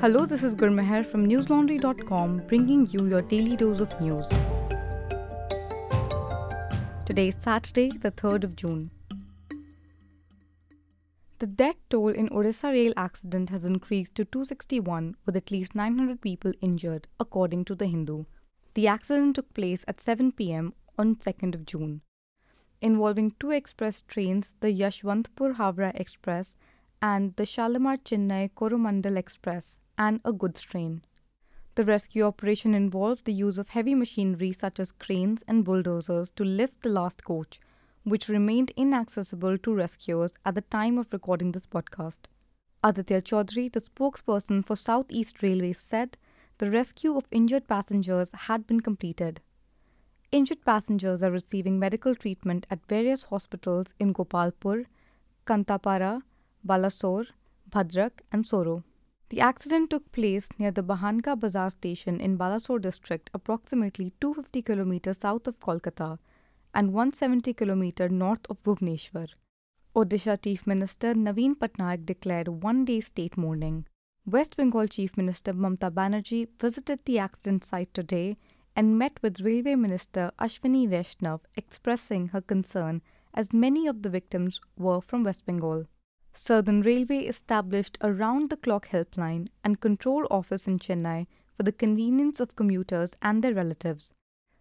Hello, this is Gurmehar from newslaundry.com bringing you your daily dose of news. Today is Saturday, the 3rd of June. The death toll in Odisha rail accident has increased to 261 with at least 900 people injured according to the Hindu. The accident took place at 7 pm on 2nd of June involving two express trains, the Yashwantpur Howrah Express and the Shalimar Chennai Coromandel Express, and a goods train. The rescue operation involved the use of heavy machinery such as cranes and bulldozers to lift the last coach, which remained inaccessible to rescuers at the time of recording this podcast. Aditya Chaudhary, the spokesperson for Southeast Railways, said the rescue of injured passengers had been completed. Injured passengers are receiving medical treatment at various hospitals in Gopalpur, Kantapara, Balasore, Bhadrak, and Soro. The accident took place near the Bahanka Bazaar station in Balasore district, approximately 250 km south of Kolkata and 170 km north of Bhubaneswar. Odisha Chief Minister Naveen Patnaik declared one day state mourning. West Bengal Chief Minister Mamta Banerjee visited the accident site today and met with Railway Minister Ashwini Vaishnav, expressing her concern as many of the victims were from West Bengal. Southern Railway established a round the clock helpline and control office in Chennai for the convenience of commuters and their relatives.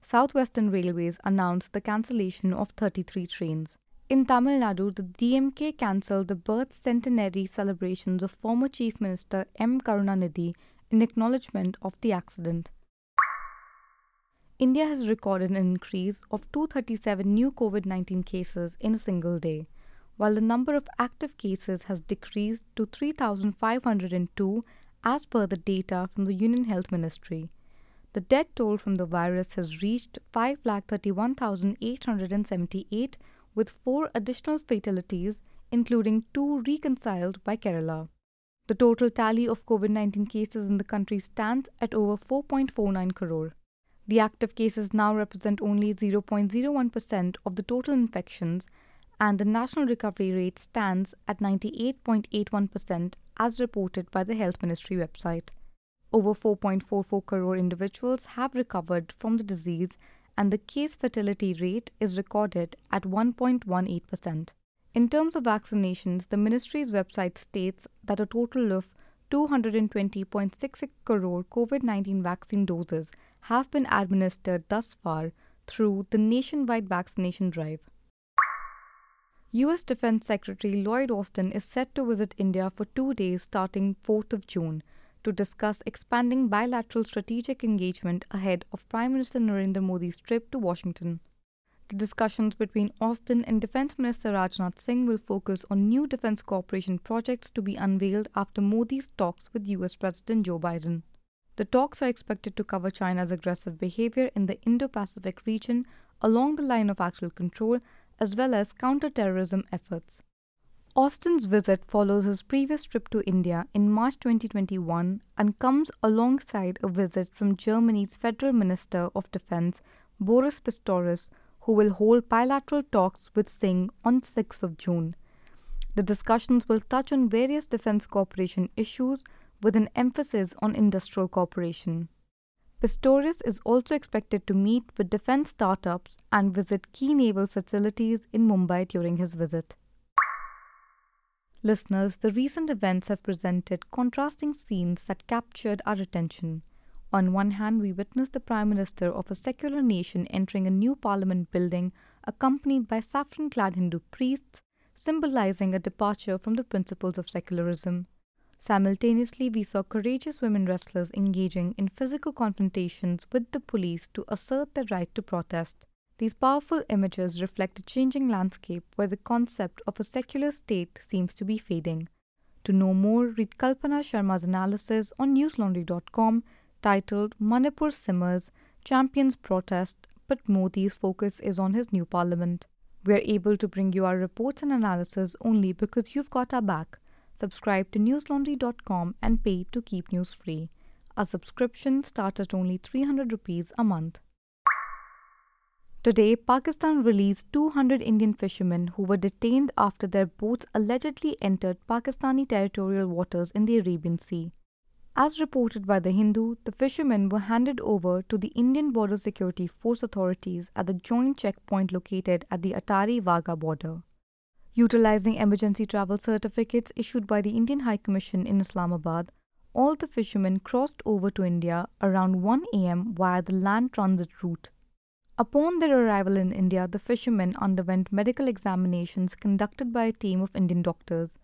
Southwestern Railways announced the cancellation of 33 trains. In Tamil Nadu, the DMK cancelled the birth centenary celebrations of former Chief Minister M. Karunanidhi in acknowledgement of the accident. India has recorded an increase of 237 new COVID 19 cases in a single day, while the number of active cases has decreased to 3,502 as per the data from the Union Health Ministry. The death toll from the virus has reached 5,31,878, with four additional fatalities, including two reconciled by Kerala. The total tally of COVID 19 cases in the country stands at over 4.49 crore. The active cases now represent only 0.01% of the total infections, and the national recovery rate stands at 98.81% as reported by the Health Ministry website. Over 4.44 crore individuals have recovered from the disease, and the case fatality rate is recorded at 1.18%. In terms of vaccinations, the ministry's website states that a total of 220.66 crore COVID 19 vaccine doses have been administered thus far through the nationwide vaccination drive. US Defense Secretary Lloyd Austin is set to visit India for two days starting 4th of June to discuss expanding bilateral strategic engagement ahead of Prime Minister Narendra Modi's trip to Washington. The discussions between Austin and Defense Minister Rajnath Singh will focus on new defense cooperation projects to be unveiled after Modi's talks with US President Joe Biden. The talks are expected to cover China's aggressive behavior in the Indo Pacific region along the line of actual control, as well as counterterrorism efforts. Austin's visit follows his previous trip to India in March 2021 and comes alongside a visit from Germany's Federal Minister of Defense, Boris Pistorius, who will hold bilateral talks with Singh on 6th of June. The discussions will touch on various defense cooperation issues with an emphasis on industrial cooperation. Pistorius is also expected to meet with defense startups and visit key naval facilities in Mumbai during his visit. Listeners, the recent events have presented contrasting scenes that captured our attention. On one hand, we witnessed the Prime Minister of a secular nation entering a new parliament building accompanied by saffron clad Hindu priests, symbolizing a departure from the principles of secularism. Simultaneously, we saw courageous women wrestlers engaging in physical confrontations with the police to assert their right to protest. These powerful images reflect a changing landscape where the concept of a secular state seems to be fading. To know more, read Kalpana Sharma's analysis on newslaundry.com titled Manipur Simmers Champions Protest, but Modi's focus is on his new parliament. We are able to bring you our reports and analysis only because you've got our back. Subscribe to newslaundry.com and pay to keep news free. A subscription starts at only 300 rupees a month. Today, Pakistan released 200 Indian fishermen who were detained after their boats allegedly entered Pakistani territorial waters in the Arabian Sea. As reported by The Hindu, the fishermen were handed over to the Indian Border Security Force authorities at the joint checkpoint located at the Attari Wagah border. Utilizing emergency travel certificates issued by the Indian High Commission in Islamabad, all the fishermen crossed over to India around 1 am via the land transit route. Upon their arrival in India, the fishermen underwent medical examinations conducted by a team of Indian doctors.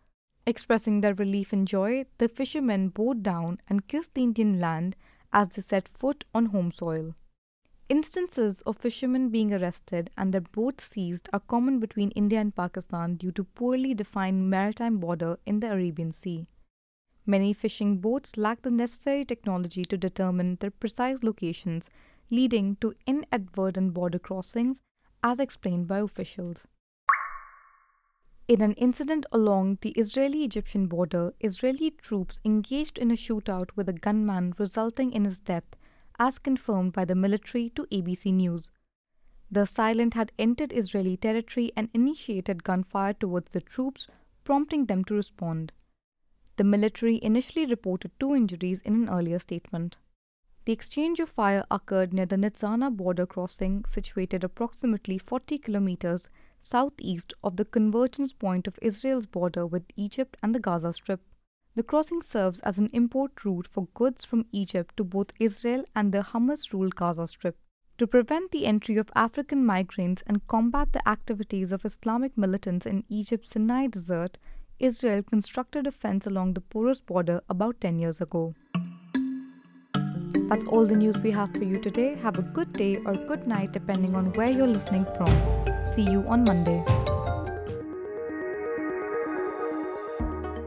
Expressing their relief and joy, the fishermen bowed down and kissed the Indian land as they set foot on home soil. Instances of fishermen being arrested and their boats seized are common between India and Pakistan due to poorly defined maritime border in the Arabian Sea. Many fishing boats lack the necessary technology to determine their precise locations, leading to inadvertent border crossings, as explained by officials. In an incident along the Israeli Egyptian border, Israeli troops engaged in a shootout with a gunman, resulting in his death, as confirmed by the military to ABC News. The assailant had entered Israeli territory and initiated gunfire towards the troops, prompting them to respond. The military initially reported two injuries in an earlier statement. The exchange of fire occurred near the Nitzana border crossing, situated approximately 40 kilometers southeast of the convergence point of Israel's border with Egypt and the Gaza Strip. The crossing serves as an import route for goods from Egypt to both Israel and the Hamas ruled Gaza Strip. To prevent the entry of African migrants and combat the activities of Islamic militants in Egypt's Sinai desert, Israel constructed a fence along the porous border about 10 years ago. That's all the news we have for you today. Have a good day or good night depending on where you're listening from. See you on Monday.